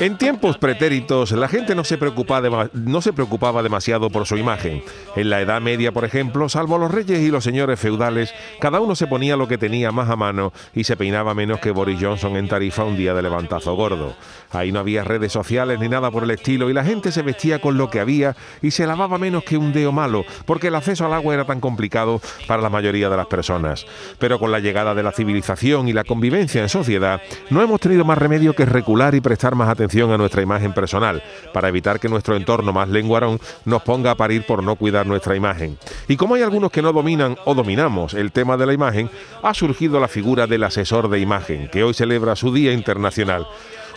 En tiempos pretéritos, la gente no se, preocupaba no se preocupaba demasiado por su imagen. En la Edad Media, por ejemplo, salvo los reyes y los señores feudales, cada uno se ponía lo que tenía más a mano y se peinaba menos que Boris Johnson en Tarifa un día de levantazo gordo. Ahí no había redes sociales ni nada por el estilo y la gente se vestía con lo que había y se lavaba menos que un deo malo, porque el acceso al agua era tan complicado para la mayoría de las personas. Pero con la llegada de la civilización y la convivencia en sociedad, no hemos tenido más remedio que recular y prestar más atención a nuestra imagen personal, para evitar que nuestro entorno más lenguarón nos ponga a parir por no cuidar nuestra imagen. Y como hay algunos que no dominan o dominamos el tema de la imagen, ha surgido la figura del asesor de imagen, que hoy celebra su Día Internacional.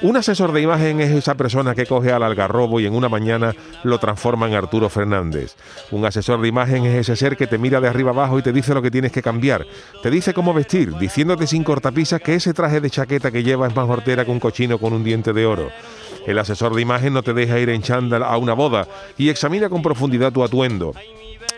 Un asesor de imagen es esa persona que coge al algarrobo y en una mañana lo transforma en Arturo Fernández. Un asesor de imagen es ese ser que te mira de arriba abajo y te dice lo que tienes que cambiar. Te dice cómo vestir, diciéndote sin cortapisas que ese traje de chaqueta que lleva es más hortera que un cochino con un diente de oro. El asesor de imagen no te deja ir en chándal a una boda y examina con profundidad tu atuendo.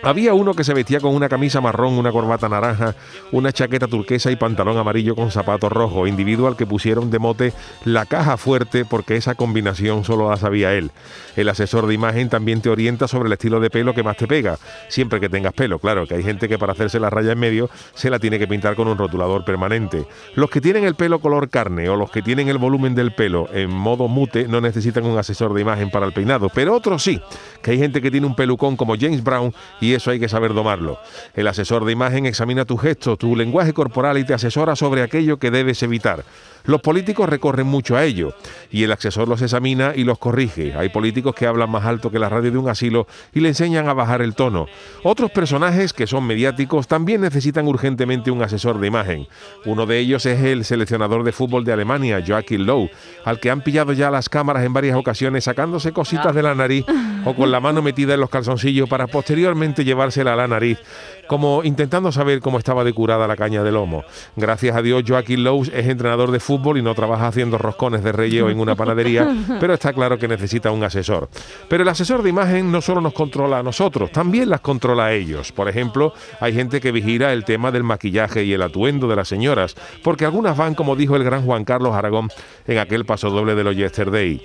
Había uno que se vestía con una camisa marrón, una corbata naranja, una chaqueta turquesa y pantalón amarillo con zapatos rojos, individuo al que pusieron de mote la caja fuerte porque esa combinación solo la sabía él. El asesor de imagen también te orienta sobre el estilo de pelo que más te pega, siempre que tengas pelo, claro, que hay gente que para hacerse la raya en medio se la tiene que pintar con un rotulador permanente. Los que tienen el pelo color carne o los que tienen el volumen del pelo en modo mute no necesitan un asesor de imagen para el peinado, pero otros sí, que hay gente que tiene un pelucón como James Brown y eso hay que saber domarlo. El asesor de imagen examina tu gesto, tu lenguaje corporal y te asesora sobre aquello que debes evitar. Los políticos recorren mucho a ello y el asesor los examina y los corrige. Hay políticos que hablan más alto que la radio de un asilo y le enseñan a bajar el tono. Otros personajes que son mediáticos también necesitan urgentemente un asesor de imagen. Uno de ellos es el seleccionador de fútbol de Alemania, Joachim Lowe, al que han pillado ya las cámaras en varias ocasiones sacándose cositas de la nariz o con la mano metida en los calzoncillos para posteriormente llevársela a la nariz, como intentando saber cómo estaba decurada la caña de lomo. Gracias a Dios, Joaquín Lowe es entrenador de fútbol y no trabaja haciendo roscones de relleo en una panadería, pero está claro que necesita un asesor. Pero el asesor de imagen no solo nos controla a nosotros, también las controla a ellos. Por ejemplo, hay gente que vigila el tema del maquillaje y el atuendo de las señoras, porque algunas van, como dijo el gran Juan Carlos Aragón en aquel paso doble de los Yesterday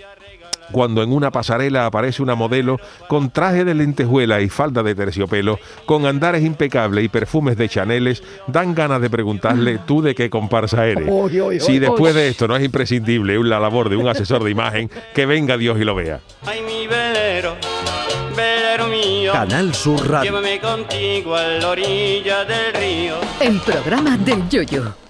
cuando en una pasarela aparece una modelo con traje de lentejuela y falda de terciopelo, con andares impecables y perfumes de Chaneles, dan ganas de preguntarle tú de qué comparsa eres. si después de esto no es imprescindible la labor de un asesor de imagen, que venga Dios y lo vea. Ay, mi velero, velero mío. Canal Sur Radio. Llévame contigo a la orilla del río. El programa del Yoyo.